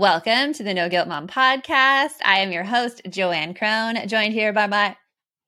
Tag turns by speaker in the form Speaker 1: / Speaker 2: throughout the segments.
Speaker 1: Welcome to the No Guilt Mom podcast. I am your host, Joanne Crone, joined here by my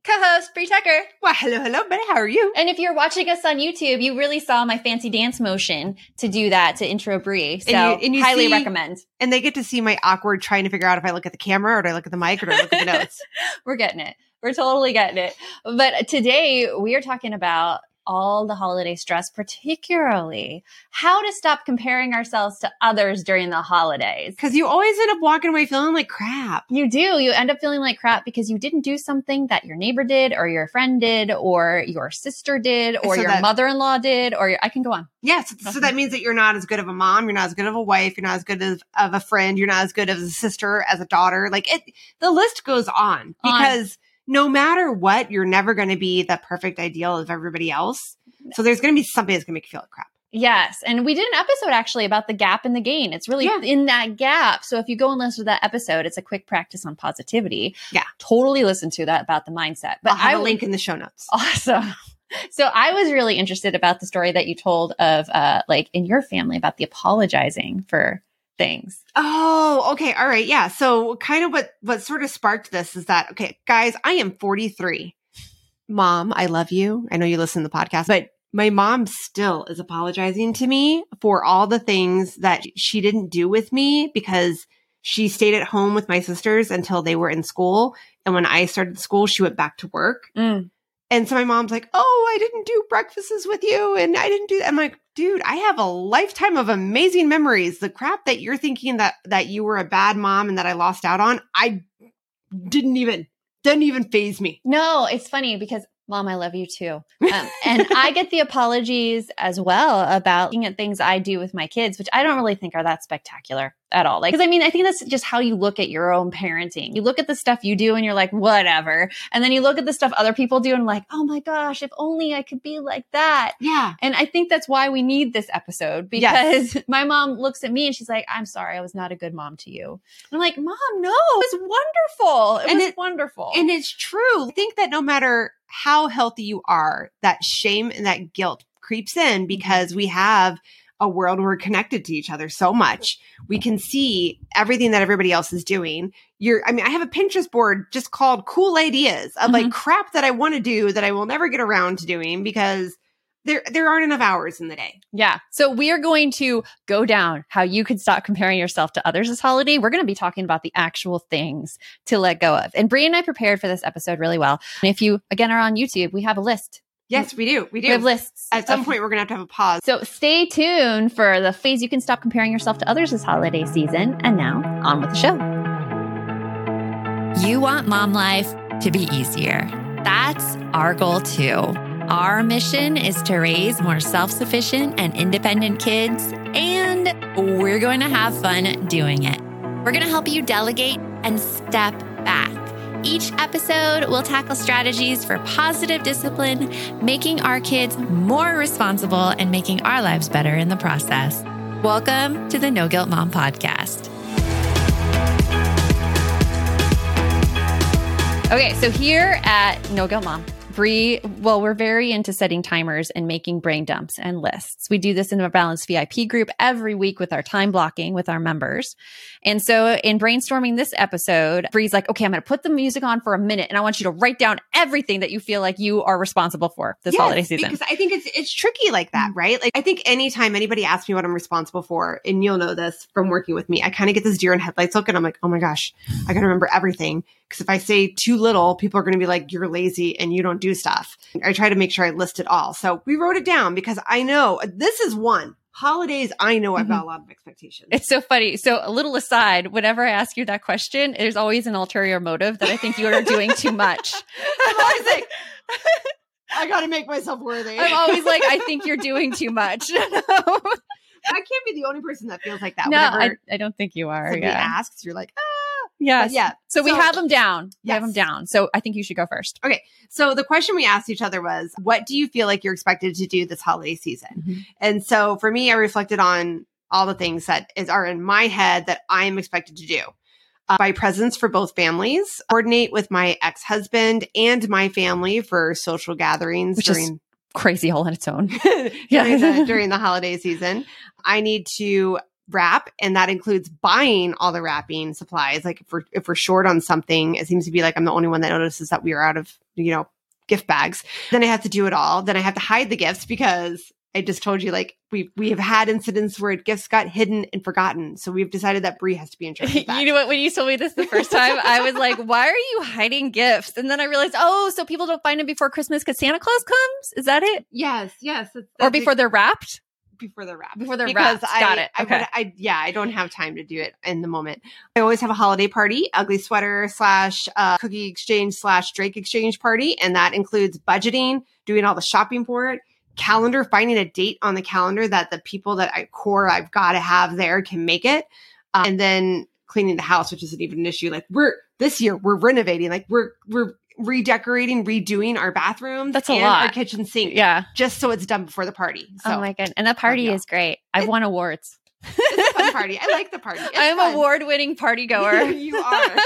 Speaker 1: co-host, Brie Tucker.
Speaker 2: Well, hello, hello, Betty. How are you?
Speaker 1: And if you're watching us on YouTube, you really saw my fancy dance motion to do that to intro Brie. So
Speaker 2: And you- and you
Speaker 1: highly
Speaker 2: see-
Speaker 1: recommend.
Speaker 2: And they get to see my awkward trying to figure out if I look at the camera or do I look at the mic or do I look at the notes.
Speaker 1: We're getting it. We're totally getting it. But today we are talking about all the holiday stress, particularly how to stop comparing ourselves to others during the holidays.
Speaker 2: Because you always end up walking away feeling like crap.
Speaker 1: You do. You end up feeling like crap because you didn't do something that your neighbor did, or your friend did, or your sister did, or
Speaker 2: So
Speaker 1: your
Speaker 2: that-
Speaker 1: mother in law did, or your, I can go on.
Speaker 2: Yes. So that means that you're not as good of a mom. You're not as good of a wife. You're not as good of, of a friend. You're not as good as a sister, as a daughter. Like it, the list goes on because no matter what, you're never going to be the perfect ideal of everybody else. So there's going to be something that's going to make you feel like crap.
Speaker 1: Yes. And we did an episode actually about the gap and the gain. It's really
Speaker 2: Yeah.
Speaker 1: in that gap. So if you go and listen to that episode, it's a quick practice on positivity.
Speaker 2: Yeah.
Speaker 1: Totally listen to that about the mindset. But
Speaker 2: I'll have
Speaker 1: I
Speaker 2: link in the show notes.
Speaker 1: Awesome. So I was really interested about the story that you told of uh like in your family about the apologizing for things.
Speaker 2: Oh, okay. All right. Yeah. So kind of what what sort of sparked this is that okay, guys, I am 43. Mom, I love you. I know you listen to the podcast, but my mom still is apologizing to me for all the things that she didn't do with me because she stayed at home with my sisters until they were in school. And when I started school, she went back to work.
Speaker 1: Mm.
Speaker 2: And so my mom's like, Oh, I didn't do breakfasts with you. And I didn't do that. I'm like, dude, I have a lifetime of amazing memories. The crap that you're thinking that, that you were a bad mom and that I lost out on, I didn't even, didn't even faze me.
Speaker 1: No, it's funny because mom, I love you too. Um, and I get the apologies as well about looking at things I do with my kids, which I don't really think are that spectacular at all. Like, cause I mean, I think that's just how you look at your own parenting. You look at the stuff you do and you're like, whatever. And then you look at the stuff other people do and like, oh my gosh, if only I could be like that.
Speaker 2: Yeah.
Speaker 1: And I think that's why we need this episode because my mom looks at me and she's like, I'm sorry, I was not a good mom to you. And I'm like, Mom, no, it was wonderful. It
Speaker 2: And
Speaker 1: was
Speaker 2: it-
Speaker 1: wonderful.
Speaker 2: And it's true. I think that no matter how healthy you are, that shame and that guilt creeps in because we have a world where we're connected to each other so much. We can see everything that everybody else is doing. You're, I mean, I have a Pinterest board just called cool ideas of like
Speaker 1: Mhm.
Speaker 2: crap that I want to do that I will never get around to doing because there, there aren't enough hours in the day.
Speaker 1: yeah. So we are going to go down how you could stop comparing yourself to others this holiday. We're going to be talking about the actual things to let go of. And Brie and I prepared for this episode really well. And if you, again, are on YouTube, we have a list.
Speaker 2: Yes, we do. We
Speaker 1: We have
Speaker 2: do.
Speaker 1: lists.
Speaker 2: At some point, we're going to have to have a pause.
Speaker 1: So stay tuned for the phase you can stop comparing yourself to others this holiday season. And now on with the show.
Speaker 3: You want mom life to be easier. That's our goal too. Our mission is to raise more self sufficient and independent kids, and we're going to have fun doing it. We're going to help you delegate and step back. Each episode we'll tackle strategies for positive discipline, making our kids more responsible and making our lives better in the process. Welcome to the No Guilt Mom Podcast.
Speaker 1: Okay, so here at No Guilt Mom, Brie, well, we're very into setting timers and making brain dumps and lists. We do this in a Balance VIP group every week with our time blocking with our members. And so in brainstorming this episode, Brie's like, okay, I'm going to put the music on for a minute and I want you to write down everything that you feel like you are responsible for this
Speaker 2: Yes,
Speaker 1: holiday season.
Speaker 2: Because I think it's it's tricky like that, right? Like I think anytime anybody asks me what I'm responsible for, and you'll know this from working with me, I kind of get this deer in headlights look, and I'm like, oh my gosh, I got to remember everything. Because if I say too little, people are going to be like, you're lazy and you don't do stuff. I try to make sure I list it all. So we wrote it down because I know this is one holidays. I know I've got mm-hmm. a lot of expectations.
Speaker 1: It's so funny. So, a little aside, whenever I ask you that question, there's always an ulterior motive that I think you are doing too much.
Speaker 2: I'm always like, I got to make myself worthy.
Speaker 1: I'm always like, I think you're doing too much.
Speaker 2: I can't be the only person that feels like that.
Speaker 1: I, I don't think you are.
Speaker 2: somebody
Speaker 1: Yeah.
Speaker 2: asks, you're like.
Speaker 1: Yes.
Speaker 2: But yeah.
Speaker 1: So, we have them down. We have them down. So I think you should go first. Okay.
Speaker 2: So the question we asked each other was, what do you feel like you're expected to do this holiday season?
Speaker 1: Mhm.
Speaker 2: And so for me, I reflected on all the things that is are in my head that I am expected to do. Uh, buy presents for both families, coordinate with my ex-husband and my family for social gatherings
Speaker 1: Which is
Speaker 2: during
Speaker 1: Crazy all on its own.
Speaker 2: during, the, during the holiday season. I need to wrap, and that includes buying all the wrapping supplies. Like if we're if we're short on something, it seems to be like I'm the only one that notices that we are out of you know gift bags. Then I have to do it all. Then I have to hide the gifts because I just told you like we we have had incidents where gifts got hidden and forgotten. So we've decided that Brie has to be in charge of that.
Speaker 1: you know what? When you told me this the first time, I was like, "Why are you hiding gifts?" And then I realized, oh, so people don't find them before Christmas because Santa Claus comes. Is that it?
Speaker 2: yes, yes, that's-
Speaker 1: Or
Speaker 2: that's
Speaker 1: before they're wrapped?
Speaker 2: Before the wrap.
Speaker 1: Before the
Speaker 2: wrap.
Speaker 1: because.
Speaker 2: I,
Speaker 1: Got it.
Speaker 2: I,
Speaker 1: Okay.
Speaker 2: would, I, yeah, I don't have time to do it in the moment. I always have a holiday party, ugly sweater slash uh, cookie exchange slash Drake exchange party, and that includes budgeting, doing all the shopping for it, calendar, finding a date on the calendar that the people that I core I've got to have there can make it, uh, and then cleaning the house, which isn't even an issue. Like we're this year, we're renovating, like we're we're redecorating, redoing our bathroom.
Speaker 1: That's a
Speaker 2: and
Speaker 1: lot.
Speaker 2: Our kitchen sink,
Speaker 1: Yeah.
Speaker 2: just so it's done before the party. So
Speaker 1: oh my god. And that party
Speaker 2: yeah.
Speaker 1: is great. I've won awards.
Speaker 2: it's a fun party. I like the party. It's
Speaker 1: I'm
Speaker 2: fun.
Speaker 1: award winning party goer.
Speaker 2: you are. and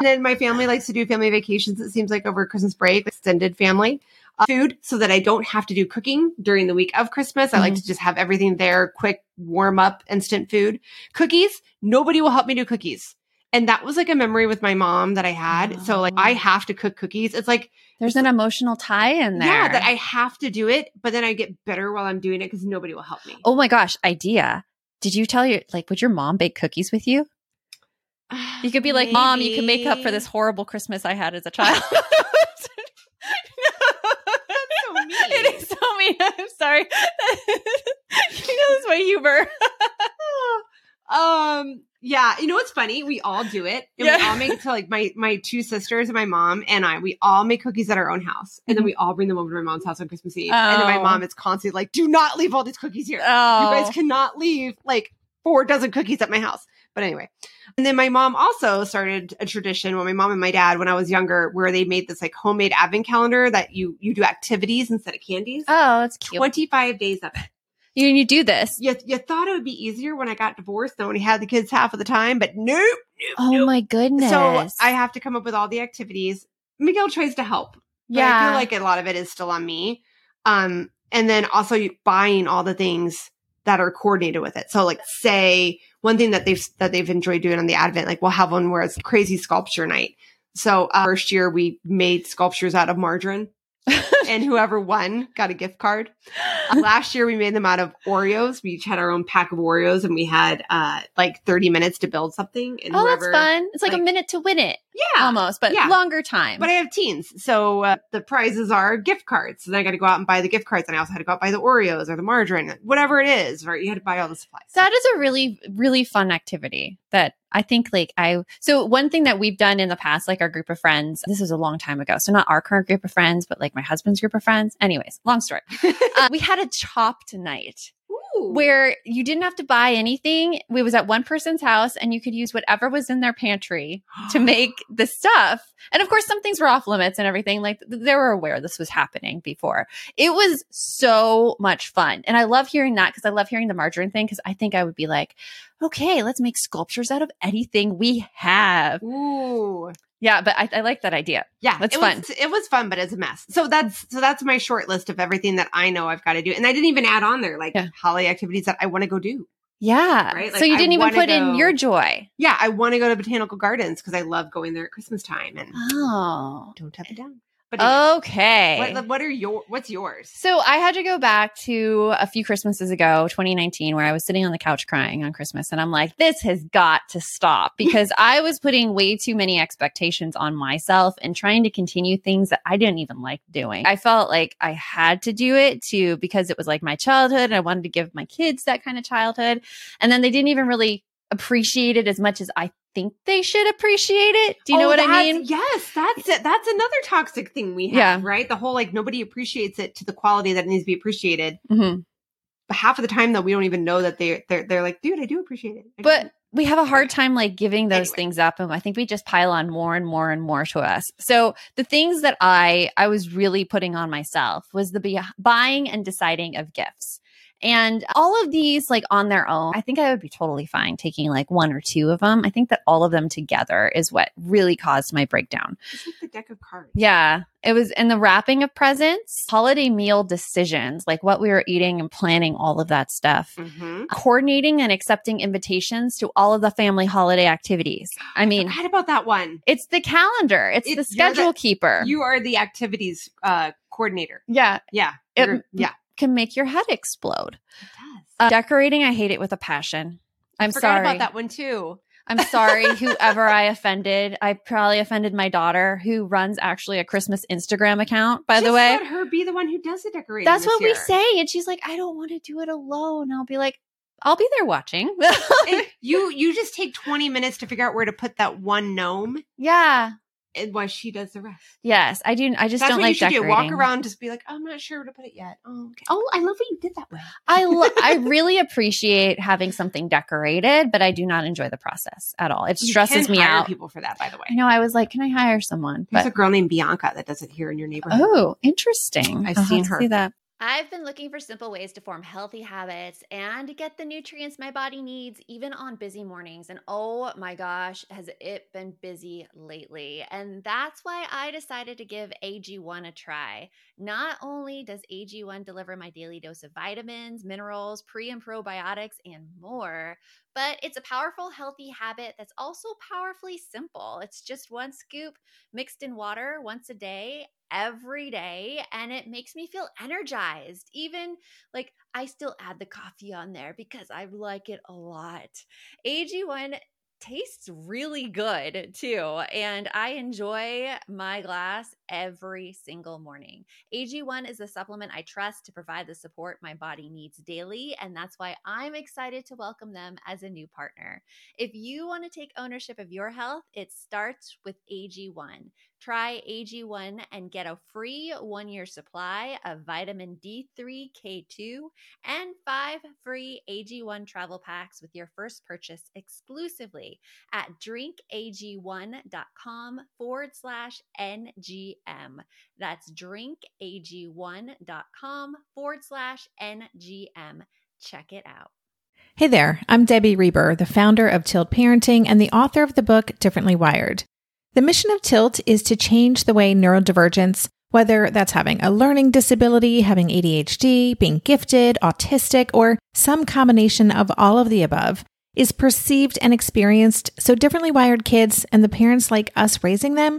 Speaker 2: then my family likes to do family vacations. It seems like over Christmas break, extended family uh, food, so that I don't have to do cooking during the week of Christmas. I like
Speaker 1: Mm-hmm.
Speaker 2: to just have everything there, quick warm up, instant food. Cookies. Nobody will help me do cookies. And that was like a memory with my mom that I had. So like I
Speaker 1: Oh.
Speaker 2: have to cook cookies. It's like
Speaker 1: There's an emotional tie in there.
Speaker 2: yeah, that I have to do it, but then I get better while I'm doing it because nobody will help me.
Speaker 1: oh my gosh, idea. Did you tell your like would your mom bake cookies with you? You could be like, Mom, you can make up for this horrible Christmas I had as a child.
Speaker 2: so.
Speaker 1: It is so mean. I'm sorry. you know, this is my humor.
Speaker 2: um yeah you know what's funny? We all do it and we all make it to like my my two sisters and my mom and i we all make cookies at our own house and then mm-hmm. we all bring them over to my mom's house on christmas eve Oh. and then my
Speaker 1: Oh.
Speaker 2: mom is constantly like do not leave all these cookies here.
Speaker 1: Oh,
Speaker 2: you guys oh. cannot leave like four dozen cookies at my house. But anyway and then my mom also started a tradition when my mom and my dad when i was younger where they made this like homemade advent calendar that you you do activities instead of candies.
Speaker 1: Oh, that's cute.
Speaker 2: 25 days of it
Speaker 1: You, you do this.
Speaker 2: you, you thought it would be easier when I got divorced and only had the kids half of the time, but nope. nope,
Speaker 1: Oh
Speaker 2: nope.
Speaker 1: my goodness.
Speaker 2: So I have to come up with all the activities. Miguel tries to help. But I feel like a lot of it is still on me. Um, and then also buying all the things that are coordinated with it. So like say one thing that they've, that they've enjoyed doing on the advent, like we'll have one where it's crazy sculpture night. So uh, first year we made sculptures out of margarine and whoever won got a gift card. Uh, last year we made them out of Oreos. We each had our own pack of Oreos and we had uh like 30 minutes to build something. And
Speaker 1: oh, that's fun. It's like,
Speaker 2: like-
Speaker 1: a minute to win it
Speaker 2: Yeah.
Speaker 1: almost, but
Speaker 2: Yeah.
Speaker 1: longer time.
Speaker 2: But I have teens. So uh, the prizes are gift cards. So then I got to go out and buy the gift cards. And I also had to go out and buy the Oreos or the margarine, whatever it is, right? You had to buy all the supplies.
Speaker 1: that is a really, really fun activity that I think like I, so one thing that we've done in the past, like our group of friends, this was a long time ago. So not our current group of friends, but like my husband's group of friends. Anyways, long story. uh, we had a chopped night
Speaker 2: Ooh.
Speaker 1: where you didn't have to buy anything. We was at one person's house and you could use whatever was in their pantry to make the stuff. And of course, some things were off limits and everything. Like they were aware this was happening before. It was so much fun. And I love hearing that because I love hearing the margarine thing because I think I would be like, okay, let's make sculptures out of anything we have.
Speaker 2: Ooh.
Speaker 1: Yeah, but I, I like that idea.
Speaker 2: Yeah,
Speaker 1: That's
Speaker 2: it
Speaker 1: fun.
Speaker 2: Was, it was fun, but it's a mess. So that's so that's my short list of everything that I know I've got to do, and I didn't even add on there like
Speaker 1: Yeah.
Speaker 2: holiday activities that I want to go do.
Speaker 1: Yeah.
Speaker 2: Right?
Speaker 1: so you didn't even
Speaker 2: wanna
Speaker 1: put in your joy.
Speaker 2: Yeah, I want to go to botanical gardens because I love going there at Christmas time, and
Speaker 1: Oh.
Speaker 2: don't have it down. But anyway,
Speaker 1: Okay.
Speaker 2: what, what are your what's yours?
Speaker 1: So I had to go back to a few Christmases ago, 2019, where I was sitting on the couch crying on Christmas. And I'm like, this has got to stop because I was putting way too many expectations on myself and trying to continue things that I didn't even like doing. I felt like I had to do it to because it was like my childhood and I wanted to give my kids that kind of childhood. And then they didn't even really appreciate it as much as I think they should appreciate it. Do you know
Speaker 2: Oh,
Speaker 1: what I mean?
Speaker 2: Yes, that's it. That's another toxic thing we have,
Speaker 1: Yeah.
Speaker 2: right? The whole like nobody appreciates it to the quality that it needs to be appreciated.
Speaker 1: Mhm.
Speaker 2: But half of the time, though, we don't even know that they they're they're like, dude, I do appreciate it. I do."
Speaker 1: but we have a hard time like giving those
Speaker 2: Anyway.
Speaker 1: things up and i think we just pile on more and more and more to us so the things that i i was really putting on myself was the be- buying and deciding of gifts And all of these, like on their own, I think I would be totally fine taking like one or two of them. I think that all of them together is what really caused my breakdown.
Speaker 2: It's like the deck of cards.
Speaker 1: Yeah. It was in the wrapping of presents, holiday meal decisions, like what we were eating and planning all of that stuff,
Speaker 2: Mm-hmm.
Speaker 1: coordinating and accepting invitations to all of the family holiday activities. I mean,
Speaker 2: forgot about that one.
Speaker 1: it's the calendar, it's,
Speaker 2: It's-
Speaker 1: the schedule
Speaker 2: the-
Speaker 1: keeper.
Speaker 2: You are the activities uh, coordinator.
Speaker 1: yeah.
Speaker 2: Yeah.
Speaker 1: It-
Speaker 2: yeah.
Speaker 1: Can make your head explode.
Speaker 2: It does.
Speaker 1: Uh, decorating, I hate it with a passion. I'm
Speaker 2: Forgot
Speaker 1: sorry.
Speaker 2: about that one too.
Speaker 1: I'm sorry, whoever I offended. I probably offended my daughter, who runs actually a Christmas Instagram account, by the way.
Speaker 2: let her be the one who does the decorating.
Speaker 1: That's what we say. And she's like, I don't want to do it alone. I'll be like, I'll be there watching.
Speaker 2: You you just take 20 minutes to figure out where to put that one gnome
Speaker 1: yeah.
Speaker 2: And why she does the rest.
Speaker 1: Yes. I do. I just
Speaker 2: That's
Speaker 1: don't
Speaker 2: what
Speaker 1: like
Speaker 2: you should
Speaker 1: decorating.
Speaker 2: do. Walk around, just be like, I'm not sure where to put it yet. Oh, okay. Oh, I love what you did that way.
Speaker 1: I, lo- I really appreciate having something decorated, but I do not enjoy the process at all. It
Speaker 2: You
Speaker 1: stresses
Speaker 2: can
Speaker 1: me
Speaker 2: hire
Speaker 1: out.
Speaker 2: people for that, by the way.
Speaker 1: I know. I was like, can I hire someone?
Speaker 2: There's
Speaker 1: But
Speaker 2: a girl named Bianca that does it here in your neighborhood.
Speaker 1: oh, interesting.
Speaker 2: I've
Speaker 1: I'll
Speaker 2: seen her.
Speaker 1: See that.
Speaker 3: I've been looking for simple ways to form healthy habits and get the nutrients my body needs, even on busy mornings. And oh my gosh, has it been busy lately? And that's why I decided to give AG1 a try. Not only does AG1 deliver my daily dose of vitamins, minerals, pre and probiotics, and more, but it's a powerful, healthy habit that's also powerfully simple. It's just one scoop mixed in water once a day every day and it makes me feel energized. Even like I still add the coffee on there because I like it a lot. AG1 tastes really good too and I enjoy my glass every single morning. AG1 is the supplement I trust to provide the support my body needs daily and that's why I'm excited to welcome them as a new partner. If you want to take ownership of your health, it starts with AG1. Try AG1 and get a free one year supply of vitamin D3, K2, and five free AG1 travel packs with your first purchase exclusively at drinkag1.com forward slash NGM. That's drinkag1.com forward slash NGM. Check it out.
Speaker 4: Hey there, I'm Debbie Reber, the founder of Tilt Parenting and the author of the book Differently Wired. The mission of Tilt is to change the way neurodivergence, whether that's having a learning disability, having ADHD, being gifted, autistic, or some combination of all of the above, is perceived and experienced so differently wired kids and the parents like us raising them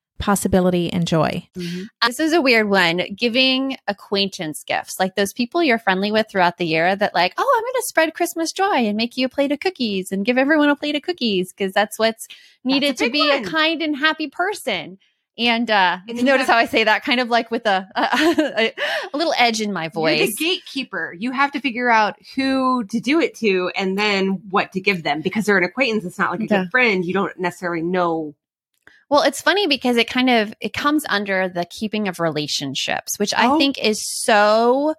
Speaker 4: possibility, and joy.
Speaker 1: This is a weird one. Giving acquaintance gifts, like those people you're friendly with throughout the year that, like, oh, I'm going to spread Christmas joy and make you a plate of cookies and give everyone a plate of cookies because that's what's needed to be
Speaker 2: one.
Speaker 1: a kind and happy person. And uh,
Speaker 2: And
Speaker 1: notice
Speaker 2: have-
Speaker 1: how I say that, kind of like with a a, a little edge in my
Speaker 2: You're
Speaker 1: voice.
Speaker 2: the gatekeeper. You have to figure out who to do it to and then what to give them because they're an acquaintance. It's not like a
Speaker 1: Yeah.
Speaker 2: good friend. You don't necessarily know.
Speaker 1: Well, it's funny because it kind of it comes under the keeping of relationships, which I
Speaker 2: Oh.
Speaker 1: think is so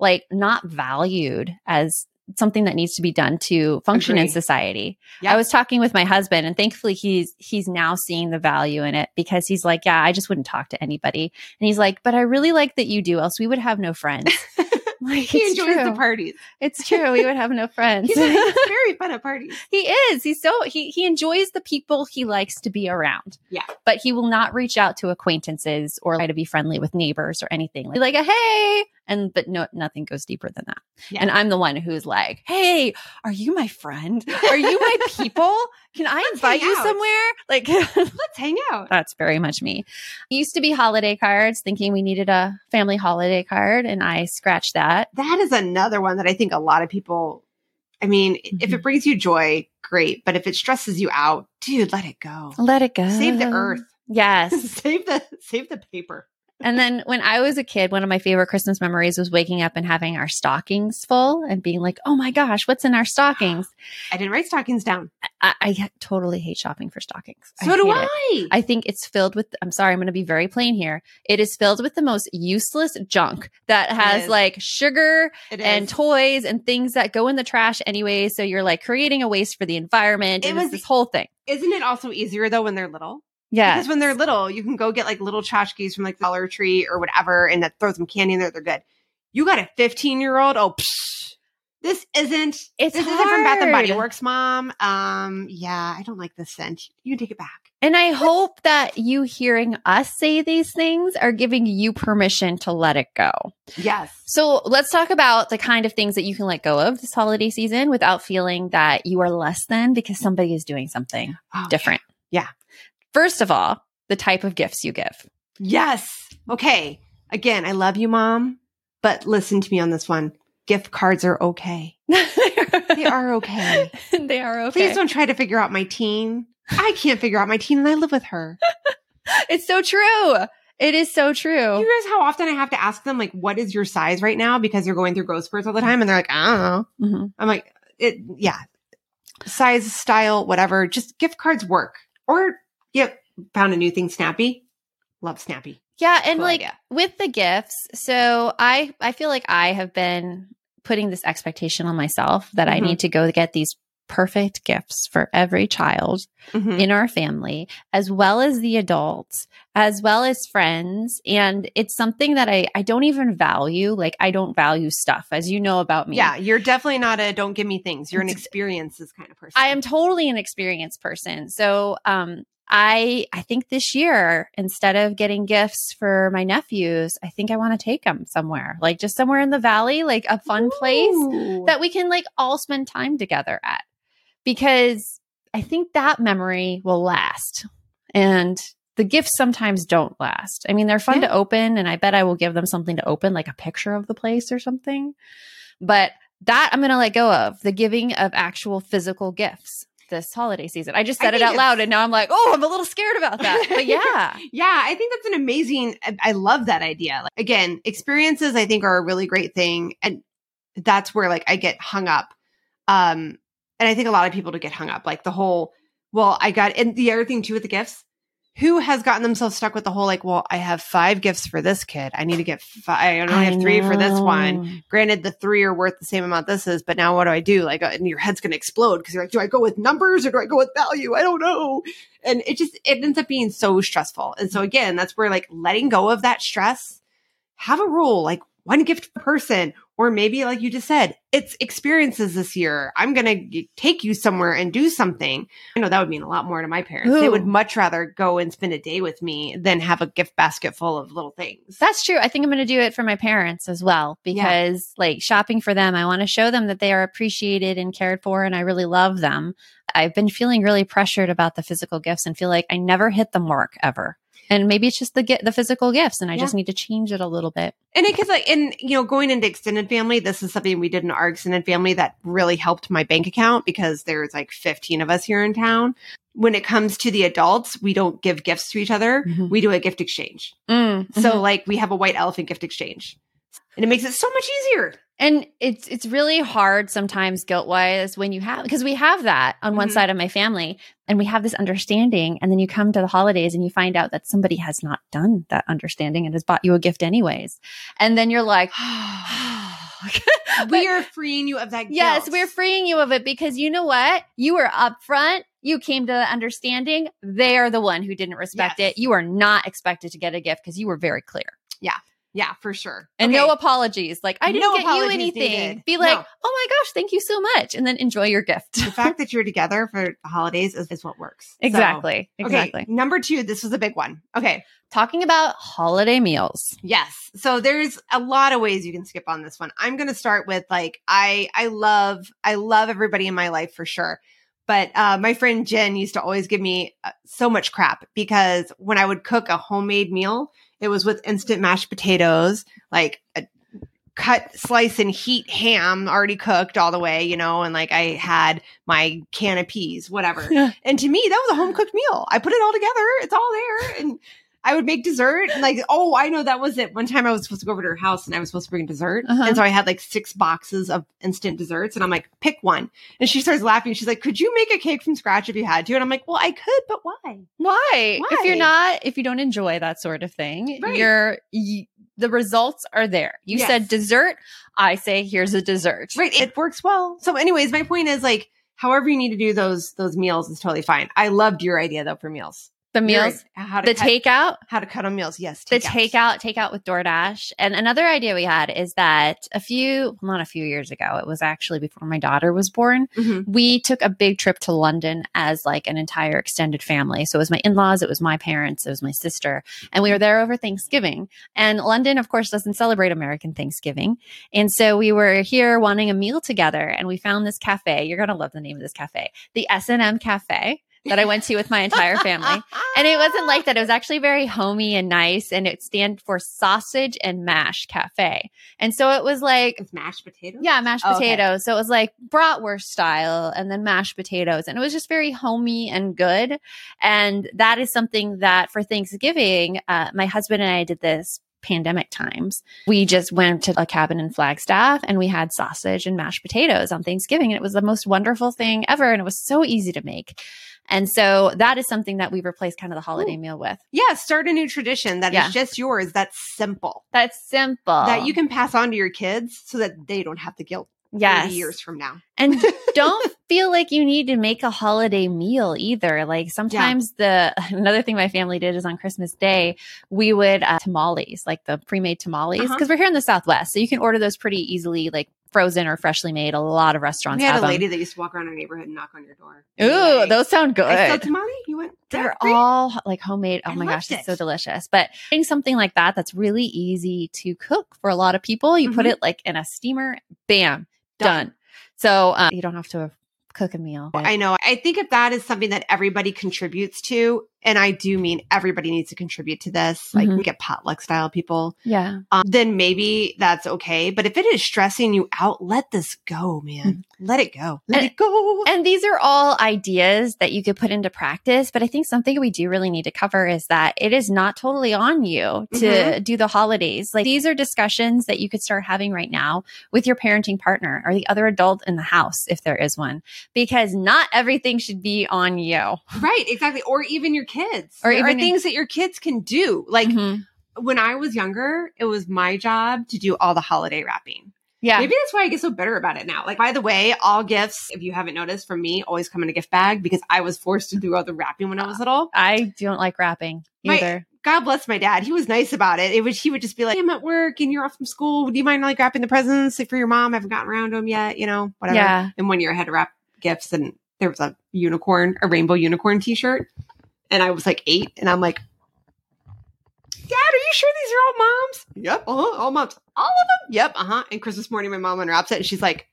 Speaker 1: like not valued as something that needs to be done to function in society.
Speaker 2: Yeah.
Speaker 1: I was talking with my husband and thankfully he's he's now seeing the value in it because he's like, yeah, I just wouldn't talk to anybody. And he's like, but I really like that you do else we would have no friends. like,
Speaker 2: He enjoys
Speaker 1: true.
Speaker 2: the parties.
Speaker 1: It's true. We would have no friends.
Speaker 2: He's, he's very fun at parties.
Speaker 1: He is. He's so he he enjoys the people he likes to be around.
Speaker 2: Yeah.
Speaker 1: But he will not reach out to acquaintances or try to be friendly with neighbors or anything. Like, like a hey, And but no, nothing goes deeper than that.
Speaker 2: Yeah.
Speaker 1: And I'm the one who's like, "Hey, are you my friend? Are you my people? Can I
Speaker 2: Let's
Speaker 1: invite you
Speaker 2: out."
Speaker 1: somewhere?" Like
Speaker 2: Let's hang out.
Speaker 1: that's very much me. It used to be holiday cards, thinking we needed a family holiday card, and I scratched that.
Speaker 2: That is another one that I think a lot of people. I mean, if
Speaker 1: Mhm.
Speaker 2: it brings you joy, great. But if it stresses you out, dude, let it go.
Speaker 1: Let it go.
Speaker 2: Save the earth.
Speaker 1: Yes.
Speaker 2: save the save the paper.
Speaker 1: And then when I was a kid, one of my favorite Christmas memories was waking up and having our stockings full and being like, oh my gosh, what's in our stockings?
Speaker 2: I didn't write stockings down.
Speaker 1: I, I totally hate shopping for stockings.
Speaker 2: So do
Speaker 1: hate it.
Speaker 2: I.
Speaker 1: I think it's filled with, I'm sorry, I'm going to be very plain here. It is filled with the most useless junk that has like sugar and toys and things that go in the trash anyway. So you're like creating a waste for the environment.
Speaker 2: It
Speaker 1: and
Speaker 2: was-
Speaker 1: this whole thing.
Speaker 2: Isn't it also easier though when they're little?
Speaker 1: Yeah.
Speaker 2: Because when they're little, you can go get like little tchotchkes from like Dollar Tree or whatever, and that throws some candy in there. They're good. You got a 15 year old. Oh, psh, this isn't.
Speaker 1: It's
Speaker 2: this isn't from Bath and Body. Works, mom. Um, yeah, I don't like this scent. You can take it back.
Speaker 1: And I hope that you hearing us say these things are giving you permission to let it go.
Speaker 2: Yes.
Speaker 1: So let's talk about the kind of things that you can let go of this holiday season without feeling that you are less than because somebody is doing something
Speaker 2: Oh,
Speaker 1: different.
Speaker 2: Yeah.
Speaker 1: First of all, the type of gifts you give.
Speaker 2: Yes. Okay. Again, I love you, mom, but listen to me on this one. Gift cards are okay. They are okay.
Speaker 1: they are okay.
Speaker 2: Please don't try to figure out my teen. I can't figure out my teen, and I live with her.
Speaker 1: It's so true. It is so true.
Speaker 2: You guys, how often I have to ask them, like, what is your size right now? Because they're going through growth spurts all the time, and they're like, I don't know.
Speaker 1: Mhm.
Speaker 2: I'm like, it, yeah, size, style, whatever. Just gift cards work. Or, yep, found a new thing, Snappy. Love Snappy.
Speaker 1: Yeah, and
Speaker 2: Cool
Speaker 1: like
Speaker 2: idea.
Speaker 1: with the gifts, so I I feel like I have been putting this expectation on myself that I
Speaker 2: Mhm.
Speaker 1: need to go get these perfect gifts for every child
Speaker 2: Mhm.
Speaker 1: in our family, as well as the adults, as well as friends. And it's something that I, I don't even value. Like, I don't value stuff, as you know about me.
Speaker 2: Yeah, you're definitely not a don't give me things. You're an experiences kind of person.
Speaker 1: I am totally an experienced person. So, um, I I think this year instead of getting gifts for my nephews, I think I want to take them somewhere, like just somewhere in the valley, like a fun place that we can like all spend time together at. Because I think that memory will last. And the gifts sometimes don't last. I mean, they're fun
Speaker 2: Yeah.
Speaker 1: to open and I bet I will give them something to open like a picture of the place or something. But that I'm going to let go of the giving of actual physical gifts this holiday season. I just
Speaker 2: I
Speaker 1: said it out loud and now I'm like, "Oh, I'm a little scared about that." But yeah.
Speaker 2: yeah, I think that's an amazing. I- I love that idea. Like, again, experiences I think are a really great thing, and that's where like I get hung up. Um, and I think a lot of people to get hung up, like the whole. Well, I got, and the other thing too with the gifts, who has gotten themselves stuck with the whole like, well, I have five gifts for this kid. I need to get five. I only have three for this one. Granted, the three are worth the same amount this is, but now what do I do? Like, uh, and your head's going to explode because you're like, do I go with numbers or do I go with value? I don't know. And it just, it ends up being so stressful. And so again, that's where like letting go of that stress, have a rule, like one gift per person, or maybe like you just said, it's experiences this year. I'm going to take you somewhere and do something. I know that would mean a lot more to my parents. They would much rather go and spend a day with me than have a gift basket full of little things.
Speaker 1: That's true. I think I'm going to do it for my parents as well because, like, shopping for them, I want to show them that they are appreciated and cared for, and I really love them. I've been feeling really pressured about the physical gifts and feel like I never hit the mark ever. And maybe it's just the get the physical gifts, and I just need to change it a little bit.
Speaker 2: And it because like, and you know, going into extended family, this is something we did in our extended family that really helped my bank account because there's like 15 of us here in town. When it comes to the adults, we don't give gifts to each other.
Speaker 1: Mhm.
Speaker 2: We do a gift exchange.
Speaker 1: Mm,
Speaker 2: So
Speaker 1: mhm.
Speaker 2: like we have a white elephant gift exchange. And it makes it so much easier.
Speaker 1: And it's it's really hard sometimes guilt wise when you have because we have that on one
Speaker 2: Mhm.
Speaker 1: side of my family and we have this understanding and then you come to the holidays and you find out that somebody has not done that understanding and has bought you a gift anyways and then you're like
Speaker 2: we are freeing you of that guilt.
Speaker 1: yes we're freeing you of it because you know what you were upfront you came to the understanding they are the one who didn't respect
Speaker 2: Yes.
Speaker 1: it you are not expected to get a gift because you were very clear
Speaker 2: Yeah, for sure.
Speaker 1: And
Speaker 2: Okay.
Speaker 1: no apologies. Like, I didn't
Speaker 2: No
Speaker 1: get you anything.
Speaker 2: needed.
Speaker 1: Be like,
Speaker 2: No.
Speaker 1: oh my gosh, thank you so much. And then enjoy your gift.
Speaker 2: the fact that you're together for the holidays is, is what works. So-
Speaker 1: exactly.
Speaker 2: Okay,
Speaker 1: Exactly.
Speaker 2: number two, this was a big one. Okay.
Speaker 1: Talking about holiday meals.
Speaker 2: Yes. So there's a lot of ways you can skip on this one. I'm going to start with like I I love I love everybody in my life for sure. But uh, my friend Jen used to always give me uh, so much crap because when I would cook a homemade meal, it was with instant mashed potatoes, like a cut, slice, and heat ham already cooked all the way, you know, and like I had my can of peas, whatever. And to me, that was a home cooked meal. I put it all together. It's all there. And I would make dessert. And like, oh, I know that was it. One time I was supposed to go over to her house and I was supposed to bring dessert.
Speaker 1: Uh-huh.
Speaker 2: And so I had like six boxes of instant desserts. And I'm like, pick one. And she starts laughing. She's like, could you make a cake from scratch if you had to? And I'm like, well, I could, but why?
Speaker 1: Why? If you're not, if you don't enjoy that sort of thing,
Speaker 2: Right.
Speaker 1: you're, you, the results are there. You
Speaker 2: Yes.
Speaker 1: said dessert. I say, here's a dessert.
Speaker 2: Right. It works well. So anyways, my point is like, however you need to do those, those meals is totally fine. I loved your idea though for meals.
Speaker 1: The meals,
Speaker 2: how to
Speaker 1: the
Speaker 2: cut,
Speaker 1: takeout,
Speaker 2: how to cut on meals. Yes.
Speaker 1: the
Speaker 2: takeouts.
Speaker 1: takeout, takeout with DoorDash. And another idea we had is that a few, well, not a few years ago, it was actually before my daughter was born.
Speaker 2: Mhm.
Speaker 1: We took a big trip to London as like an entire extended family. So it was my in-laws, it was my parents, it was my sister, and we were there over Thanksgiving. And London, of course, doesn't celebrate American Thanksgiving. And so we were here wanting a meal together and we found this cafe. You're going to love the name of this cafe, the S&M Cafe that I went to with my entire family. And it wasn't like that. It was actually very homey and nice. And it stand for sausage and mash cafe. And so it was like,
Speaker 2: It's mashed potatoes.
Speaker 1: yeah, mashed
Speaker 2: Oh, okay.
Speaker 1: potatoes. So it was like bratwurst style and then mashed potatoes. And it was just very homey and good. And that is something that for Thanksgiving, uh, my husband and I did this pandemic times. We just went to a cabin in Flagstaff and we had sausage and mashed potatoes on Thanksgiving. And it was the most wonderful thing ever. And it was so easy to make. And so that is something that we replaced kind of the holiday
Speaker 2: Ooh.
Speaker 1: meal with.
Speaker 2: Yeah, start a new tradition that is
Speaker 1: Yeah.
Speaker 2: just yours. That's simple.
Speaker 1: That's simple.
Speaker 2: That you can pass on to your kids so that they don't have the guilt
Speaker 1: yes.
Speaker 2: years from now.
Speaker 1: and don't feel like you need to make a holiday meal either. Like sometimes the another thing my family did is on Christmas Day we would uh, tamales, like the pre-made tamales, because
Speaker 2: Uh-huh.
Speaker 1: we're here in the Southwest, so you can order those pretty easily, like frozen or freshly made. A lot of restaurants
Speaker 2: We had
Speaker 1: have
Speaker 2: a lady
Speaker 1: them.
Speaker 2: that used to walk around our neighborhood and knock on your door.
Speaker 1: Ooh,
Speaker 2: Like,
Speaker 1: those sound
Speaker 2: good. I
Speaker 1: good.
Speaker 2: tamale. You went.
Speaker 1: They're
Speaker 2: "That's
Speaker 1: all like homemade. Oh
Speaker 2: I
Speaker 1: my gosh,
Speaker 2: loved
Speaker 1: it's so delicious. But getting something like that that's really easy to cook for a lot of people. You put
Speaker 2: Mhm.
Speaker 1: it like in a steamer, bam,
Speaker 2: Done.
Speaker 1: done. So um, you don't have to cook a meal.
Speaker 2: I know. I think if that is something that everybody contributes to, and I do mean everybody needs to contribute to this, like
Speaker 1: Mhm.
Speaker 2: get potluck style people,
Speaker 1: yeah.
Speaker 2: um, then maybe that's okay. But if it is stressing you out, let this go, man. Let it go. Let
Speaker 1: And-
Speaker 2: it go.
Speaker 1: And these are all ideas that you could put into practice. But I think something we do really need to cover is that it is not totally on you to
Speaker 2: Mhm.
Speaker 1: do the holidays. Like these are discussions that you could start having right now with your parenting partner or the other adult in the house, if there is one, because not everything should be on you.
Speaker 2: right, exactly. Or even your kids.
Speaker 1: Or
Speaker 2: Or even things that your kids can do. Like
Speaker 1: Mhm.
Speaker 2: when I was younger, it was my job to do all the holiday wrapping.
Speaker 1: Yeah.
Speaker 2: Maybe that's why I get so bitter about it now. Like, by the way, all gifts, if you haven't noticed from me, always come in a gift bag because I was forced to do all the wrapping when I was little.
Speaker 1: I don't like wrapping
Speaker 2: My-
Speaker 1: either.
Speaker 2: God bless my dad. He was nice about it. It was he would just be like, "I'm at work and you're off from school. Do you mind like wrapping the presents for your mom? I haven't gotten around to them yet. You know, whatever."
Speaker 1: Yeah.
Speaker 2: And one year I had to wrap gifts, and there was a unicorn, a rainbow unicorn T-shirt, and I was like eight, and I'm like, "Dad, are you sure these are all moms?" Yep, uh huh, all moms, all of them. Yep, uh huh. And Christmas morning, my mom unwraps it, and she's like,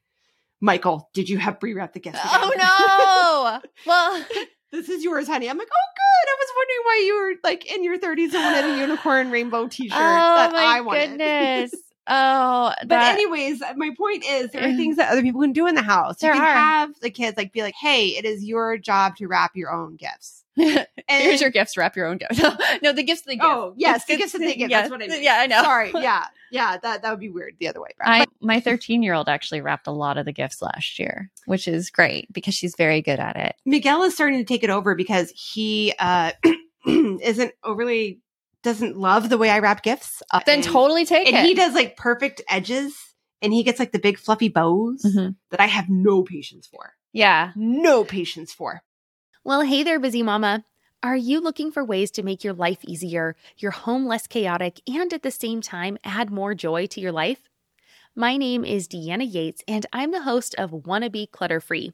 Speaker 2: "Michael, did you have pre-wrap the gifts?" again?"
Speaker 1: Oh no. well,
Speaker 2: this is yours, honey. I'm like, oh, good. I was wondering why you were like in your 30s and wanted a unicorn rainbow T-shirt
Speaker 1: oh
Speaker 2: that
Speaker 1: my
Speaker 2: I wanted.
Speaker 1: goodness. Oh,
Speaker 2: But
Speaker 1: that-
Speaker 2: anyways, my point is there are things that other people can do in the house.
Speaker 1: There
Speaker 2: you can
Speaker 1: are.
Speaker 2: have the kids like be like, hey, it is your job to wrap your own gifts. And
Speaker 1: Here's your gifts. Wrap your own gifts. no, the gifts they give.
Speaker 2: Oh, yes, the gifts that they give.
Speaker 1: yeah,
Speaker 2: That's what I mean.
Speaker 1: Yeah, I know.
Speaker 2: Sorry. Yeah. Yeah. That, that would be weird the other way. around.
Speaker 1: I my 13 year old actually wrapped a lot of the gifts last year, which is great because she's very good at it.
Speaker 2: Miguel is starting to take it over because he uh isn't overly doesn't love the way I wrap gifts. Uh,
Speaker 1: Then
Speaker 2: and-
Speaker 1: totally take
Speaker 2: and
Speaker 1: it.
Speaker 2: he does like perfect edges and he gets like the big fluffy bows
Speaker 1: Mhm.
Speaker 2: that I have no patience for.
Speaker 1: Yeah.
Speaker 2: No patience for.
Speaker 5: Well, hey there, busy mama. Are you looking for ways to make your life easier, your home less chaotic, and at the same time add more joy to your life? My name is Deanna Yates, and I'm the host of Wanna Be Clutter Free,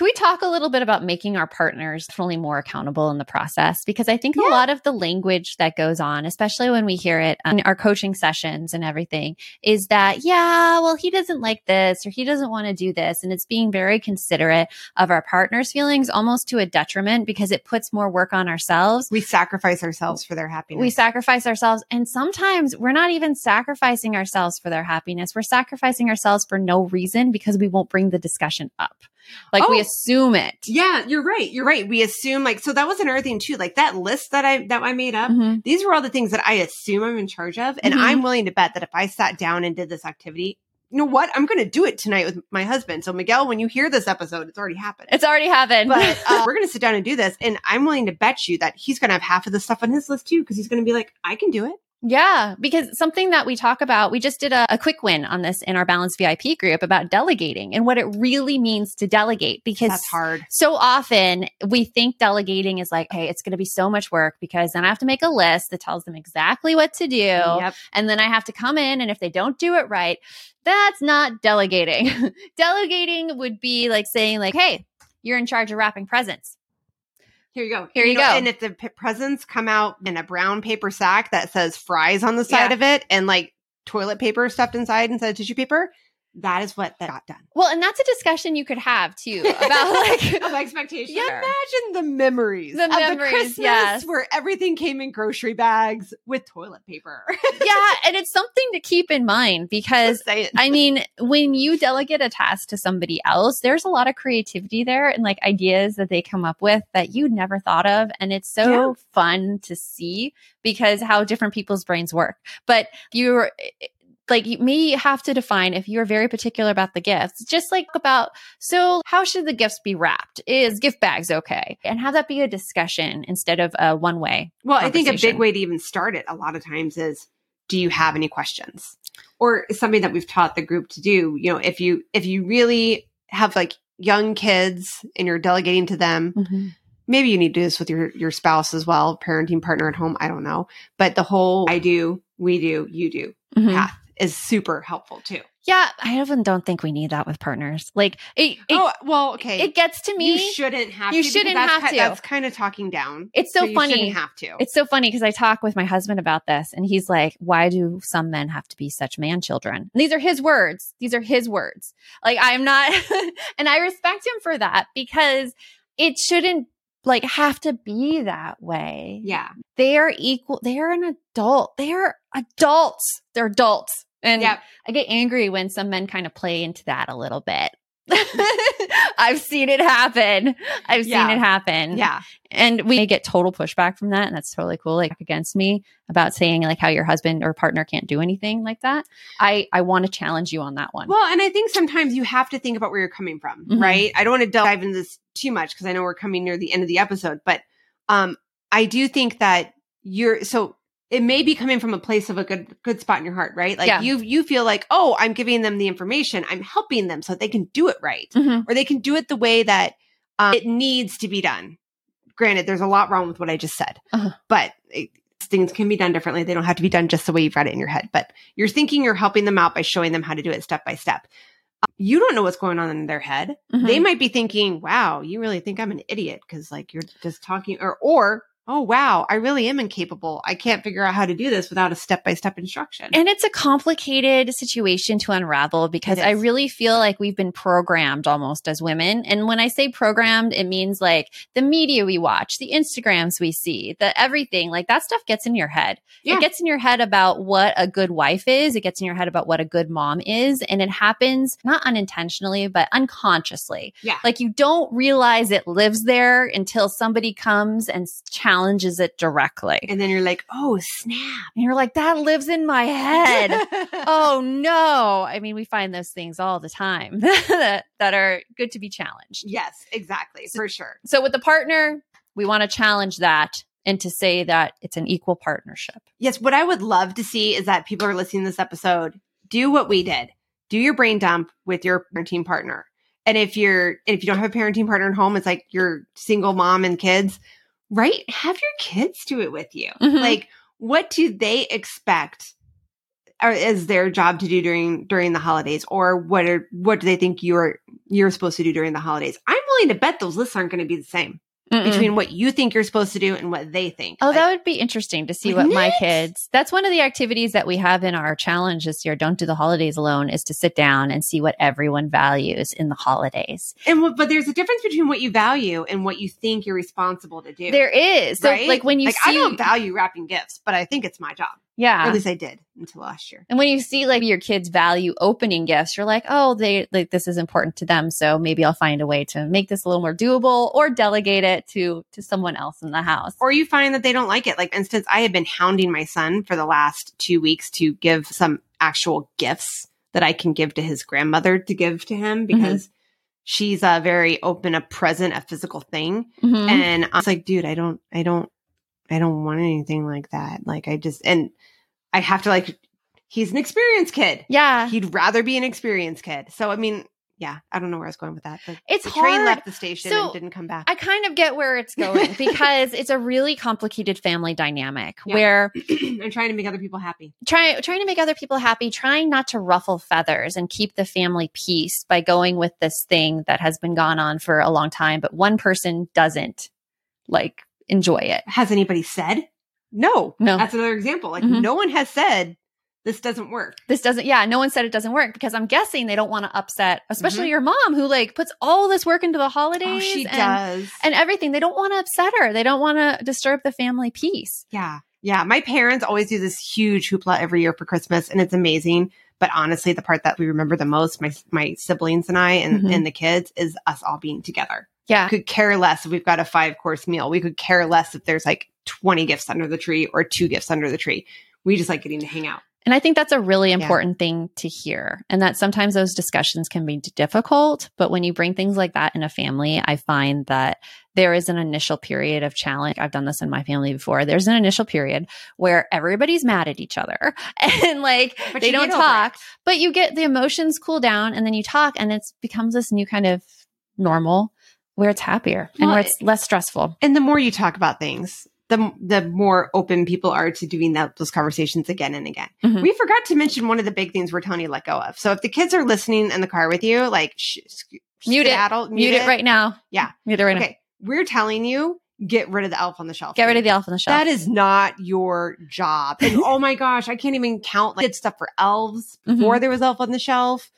Speaker 1: Can we talk a little bit about making our partners fully more accountable in the process? Because I think yeah. a lot of the language that goes on, especially when we hear it in our coaching sessions and everything, is that, yeah, well, he doesn't like this or he doesn't want to do this. And it's being very considerate of our partner's feelings almost to a detriment because it puts more work on ourselves.
Speaker 2: We sacrifice ourselves for their happiness.
Speaker 1: We sacrifice ourselves. And sometimes we're not even sacrificing ourselves for their happiness. We're sacrificing ourselves for no reason because we won't bring the discussion up. Like oh, we assume it.
Speaker 2: Yeah, you're right. You're right. We assume like so that was another thing too. Like that list that I that I made up, mm-hmm. these were all the things that I assume I'm in charge of. And mm-hmm. I'm willing to bet that if I sat down and did this activity, you know what? I'm going to do it tonight with my husband. So Miguel, when you hear this episode, it's already happened.
Speaker 1: It's already happened.
Speaker 2: But uh, we're going to sit down and do this. And I'm willing to bet you that he's going to have half of the stuff on his list too, because he's going to be like, I can do it.
Speaker 1: Yeah, because something that we talk about, we just did a, a, quick win on this in our Balance VIP group about delegating and what it really means to delegate. Because
Speaker 2: that's hard.
Speaker 1: So often we think delegating is like, hey, it's going to be so much work because then I have to make a list that tells them exactly what to do. Yep. And then I have to come in. And if they don't do it right, that's not delegating. delegating would be like saying, like, hey, you're in charge of wrapping presents
Speaker 2: here you go.
Speaker 1: Here you, you know, go.
Speaker 2: And if the p- presents come out in a brown paper sack that says fries on the side yeah. of it and like toilet paper stuffed inside instead of tissue paper, that is what that got done.
Speaker 1: Well, and that's a discussion you could have too about like
Speaker 2: of expectations. Yeah, imagine the memories,
Speaker 1: the memories, the Christmas yes.
Speaker 2: where everything came in grocery bags with toilet paper.
Speaker 1: yeah, and it's something to keep in mind because I mean, when you delegate a task to somebody else, there's a lot of creativity there and like ideas that they come up with that you never thought of, and it's so yeah. fun to see because how different people's brains work. But you're like you may have to define if you're very particular about the gifts, just like about, so how should the gifts be wrapped? Is gift bags okay? And have that be a discussion instead of a one way.
Speaker 2: Well, I think a big way to even start it a lot of times is, do you have any questions? Or something that we've taught the group to do, you know, if you, if you really have like young kids and you're delegating to them, mm-hmm maybe you need to do this with your your spouse as well parenting partner at home i don't know but the whole i do we do you do mm-hmm. path is super helpful too.
Speaker 1: Yeah, I even don't think we need that with partners. Like, it, it,
Speaker 2: oh well, okay.
Speaker 1: It gets to me.
Speaker 2: You shouldn't have.
Speaker 1: You
Speaker 2: to
Speaker 1: shouldn't have to.
Speaker 2: That's kind of talking down.
Speaker 1: It's so,
Speaker 2: so
Speaker 1: funny.
Speaker 2: have to.
Speaker 1: It's so funny because I talk with my husband about this, and he's like, "Why do some men have to be such man children?" And these are his words. These are his words. Like I'm not, and I respect him for that because it shouldn't like have to be that way.
Speaker 2: Yeah.
Speaker 1: They are equal. They are an adult. They are adults. They're adults. And yep. I get angry when some men kind of play into that a little bit. I've seen it happen. I've
Speaker 2: Yeah.
Speaker 1: seen it happen.
Speaker 2: Yeah.
Speaker 1: And we get total pushback from that. And that's totally cool. Like against me about saying like how your husband or partner can't do anything like that. I, I want to challenge you on that one.
Speaker 2: Well, and I think sometimes you have to think about where you're coming from,
Speaker 1: Mhm.
Speaker 2: right? I don't want to dive into this too much because I know we're coming near the end of the episode, but um, I do think that you're so it may be coming from a place of a good good spot in your heart, right? Like
Speaker 1: Yeah.
Speaker 2: you you feel like, oh, I'm giving them the information, I'm helping them so they can do it right,
Speaker 1: Mhm.
Speaker 2: or they can do it the way that um, it needs to be done. Granted, there's a lot wrong with what I just said,
Speaker 1: Uh-huh.
Speaker 2: but it, things can be done differently. They don't have to be done just the way you've got it in your head. But you're thinking you're helping them out by showing them how to do it step by step. Um, You don't know what's going on in their head.
Speaker 1: Mhm.
Speaker 2: They might be thinking, "Wow, you really think I'm an idiot because like you're just talking," or or "Oh wow, I really am incapable. I can't figure out how to do this without a step by step instruction."
Speaker 1: And it's a complicated situation to unravel because I really feel like we've been programmed almost as women. And when I say programmed, it means like the media we watch, the Instagrams we see, the everything, like that stuff gets in your head.
Speaker 2: Yeah.
Speaker 1: It gets in your head about what a good wife is. It gets in your head about what a good mom is. And it happens not unintentionally, but unconsciously.
Speaker 2: Yeah.
Speaker 1: Like you don't realize it lives there until somebody comes and s- challenges it directly. And
Speaker 2: then you're like, "Oh snap!"
Speaker 1: And you're like, that lives in my head oh no i mean we find those things all the time that, that are good to be challenged
Speaker 2: yes, exactly, for sure.
Speaker 1: so with the partner we want to challenge that and to say that it's an equal partnership
Speaker 2: Yes, what I would love to see is that people are listening to this episode. Do what we did. Do your brain dump with your parenting partner. And if you're if you don't have a parenting partner at home, it's like you're single mom and kids, right? Have your kids do it with you.
Speaker 1: Mhm.
Speaker 2: Like what do they expect or is their job to do during during the holidays or what are what do they think you're you're supposed to do during the holidays? I'm willing to bet those lists aren't going to be the same between what you think you're supposed to do and what they think.
Speaker 1: Oh,
Speaker 2: Like,
Speaker 1: that would be interesting to see what
Speaker 2: Wouldn't
Speaker 1: my kids. That's one of the activities that we have in our challenge this year. Don't do the holidays alone. Is to sit down and see what everyone values in the holidays.
Speaker 2: And what, but there's a difference between what you value and what you think you're responsible to do.
Speaker 1: There is so
Speaker 2: right?
Speaker 1: like when you
Speaker 2: like
Speaker 1: see,
Speaker 2: I don't value wrapping gifts, but I think it's my job.
Speaker 1: Yeah,
Speaker 2: Or at least I did until last year.
Speaker 1: And when you see like your kids value opening gifts, you're like, oh, they like this is important to them. So maybe I'll find a way to make this a little more doable or delegate it to to someone else in the house.
Speaker 2: Or you find that they don't like it. Like, instance, I have been hounding my son for the last two weeks to give some actual gifts that I can give to his grandmother to give to him because she's a very open, a present, a physical thing.
Speaker 1: Mhm.
Speaker 2: And I was like, dude, I don't, I don't, I don't want anything like that. Like, I just, and I have to like, he's an experienced kid.
Speaker 1: yeah,
Speaker 2: He'd rather be an experienced kid. So, I mean, yeah, I don't know where I was going with that. The,
Speaker 1: It's
Speaker 2: the train
Speaker 1: hard.
Speaker 2: left the station
Speaker 1: So,
Speaker 2: and didn't come back.
Speaker 1: I kind of get where it's going because it's a really complicated family dynamic
Speaker 2: Yeah.
Speaker 1: where
Speaker 2: I'm trying to make other people happy.
Speaker 1: trying trying to make other people happy, trying not to ruffle feathers and keep the family peace by going with this thing that has been gone on for a long time, but one person doesn't like enjoy it.
Speaker 2: Has anybody said? No.
Speaker 1: No.
Speaker 2: That's another example. Like,
Speaker 1: Mhm.
Speaker 2: no one has said this doesn't work.
Speaker 1: this doesn't yeah no one said it doesn't work because i'm guessing they don't want to upset especially
Speaker 2: Mhm.
Speaker 1: your mom who like puts all this work into the holidays
Speaker 2: Oh, she
Speaker 1: and,
Speaker 2: does.
Speaker 1: and everything they don't want to upset her they don't want to disturb the family peace
Speaker 2: yeah. Yeah. My parents always do this huge hoopla every year for Christmas, and it's amazing. But honestly, the part that we remember the most, my my siblings and I and,
Speaker 1: Mhm.
Speaker 2: and the kids, is us all being together.
Speaker 1: Yeah
Speaker 2: could care less if we've got a five course meal. We could care less if there's like 20 gifts under the tree or two gifts under the tree. We just like getting to hang out.
Speaker 1: and i think that's a really important thing to hear and that sometimes those discussions can be difficult but when you bring things like that in a family i find that there is an initial period of challenge i've done this in my family before there's an initial period where everybody's mad at each other and like
Speaker 2: But
Speaker 1: they don't talk but you get the emotions cool down and then you talk and it becomes this new kind of normal where it's happier and
Speaker 2: Well,
Speaker 1: where it's less stressful.
Speaker 2: And the more you talk about things, the the more open people are to doing that, those conversations again and again.
Speaker 1: Mhm.
Speaker 2: We forgot to mention one of the big things we're telling you to let go of. So if the kids are listening in the car with you, like sh-
Speaker 1: Mute it.
Speaker 2: skedaddle,
Speaker 1: Mute it right now.
Speaker 2: Yeah.
Speaker 1: Mute it right now.
Speaker 2: Okay, we're telling you get rid of the elf on the shelf.
Speaker 1: Get rid of the elf on the shelf.
Speaker 2: That is not your job. And oh my gosh, I can't even count like did stuff for elves before
Speaker 1: Mm-hmm.
Speaker 2: there was elf on the shelf.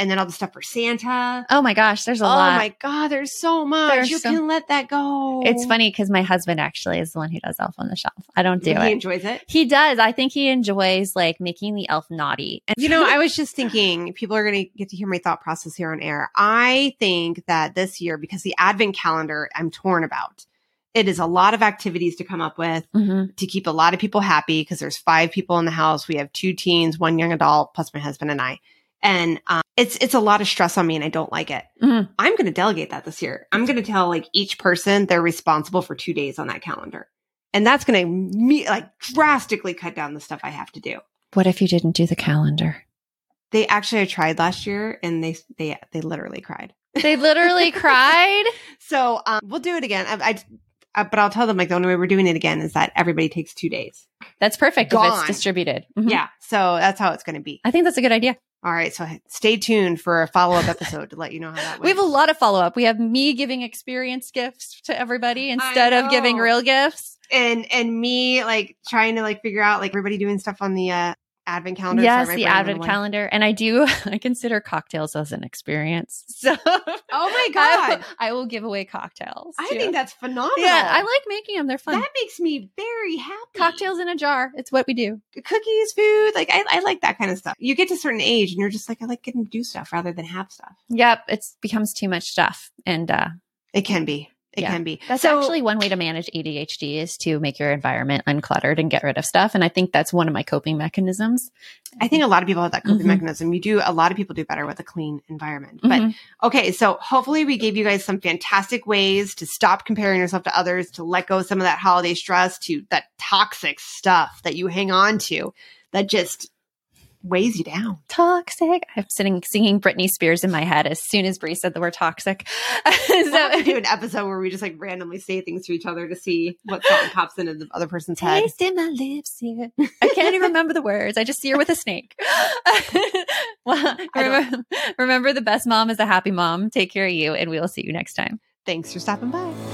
Speaker 2: And then all the stuff for Santa.
Speaker 1: Oh my gosh, there's a
Speaker 2: oh
Speaker 1: lot.
Speaker 2: Oh my god, there's so much.
Speaker 1: There's
Speaker 2: you
Speaker 1: so-
Speaker 2: can let that go.
Speaker 1: It's funny because my husband actually is the one who does Elf on the Shelf. I don't do
Speaker 2: he
Speaker 1: it.
Speaker 2: He enjoys it.
Speaker 1: He does. I think he enjoys like making the elf naughty. And
Speaker 2: You know, I was just thinking people are going to get to hear my thought process here on air. I think that this year, because the advent calendar, I'm torn about. It is a lot of activities to come up with
Speaker 1: Mhm.
Speaker 2: to keep a lot of people happy because there's five people in the house. We have two teens, one young adult, plus my husband and I. And um, it's it's a lot of stress on me, and I don't like it.
Speaker 1: Mhm.
Speaker 2: I'm going to delegate that this year. I'm going to tell like each person they're responsible for two days on that calendar, and that's going to me like drastically cut down the stuff I have to do.
Speaker 1: what if you didn't do the calendar?
Speaker 2: They actually I tried last year, and they they they literally cried.
Speaker 1: They literally cried.
Speaker 2: So um, we'll do it again. I, I, I, but I'll tell them like the only way we're doing it again is that everybody takes two days.
Speaker 1: That's perfect if it's distributed. Mhm.
Speaker 2: Yeah, so that's how it's going to be.
Speaker 1: I think that's a good idea.
Speaker 2: All right, so stay tuned for a follow up episode to let you know how that went.
Speaker 1: We have a lot of follow up. We have me giving experience gifts to everybody instead of giving real gifts.
Speaker 2: and and me like trying to like figure out like everybody doing stuff on the uh advent calendar.
Speaker 1: yes,
Speaker 2: Sorry,
Speaker 1: the advent calendar. And I do, I consider cocktails as an experience. So,
Speaker 2: Oh my god,
Speaker 1: will, I will give away cocktails.
Speaker 2: I,
Speaker 1: too.
Speaker 2: think that's phenomenal.
Speaker 1: yeah, I like making them. They're fun.
Speaker 2: that makes me very happy.
Speaker 1: Cocktails in a jar. It's what we do.
Speaker 2: cookies, food, like I, I like that kind of stuff. You get to a certain age and you're just like I like getting to do stuff rather than have stuff.
Speaker 1: Yep, it becomes too much stuff, and uh,
Speaker 2: It can be. It
Speaker 1: Yeah.
Speaker 2: can be.
Speaker 1: that's
Speaker 2: So-
Speaker 1: actually one way to manage ADHD is to make your environment uncluttered and get rid of stuff. And I think that's one of my coping mechanisms.
Speaker 2: I think a lot of people have that coping
Speaker 1: Mhm.
Speaker 2: mechanism. You do a lot of people do better with a clean environment. But
Speaker 1: Mhm.
Speaker 2: okay, so hopefully we gave you guys some fantastic ways to stop comparing yourself to others, to let go of some of that holiday stress, to that toxic stuff that you hang on to that just weighs you down.
Speaker 1: toxic. I'm sitting singing Britney Spears in my head as soon as Brie said the word toxic.
Speaker 2: Have to do an episode where we just like randomly say things to each other to see what song pops into the other person's head.
Speaker 1: taste in my lips here. I can't even remember the words. I just see her with a snake. well, remember, remember, the best mom is a happy mom. Take care of you, and we will see you next time.
Speaker 2: Thanks for stopping by.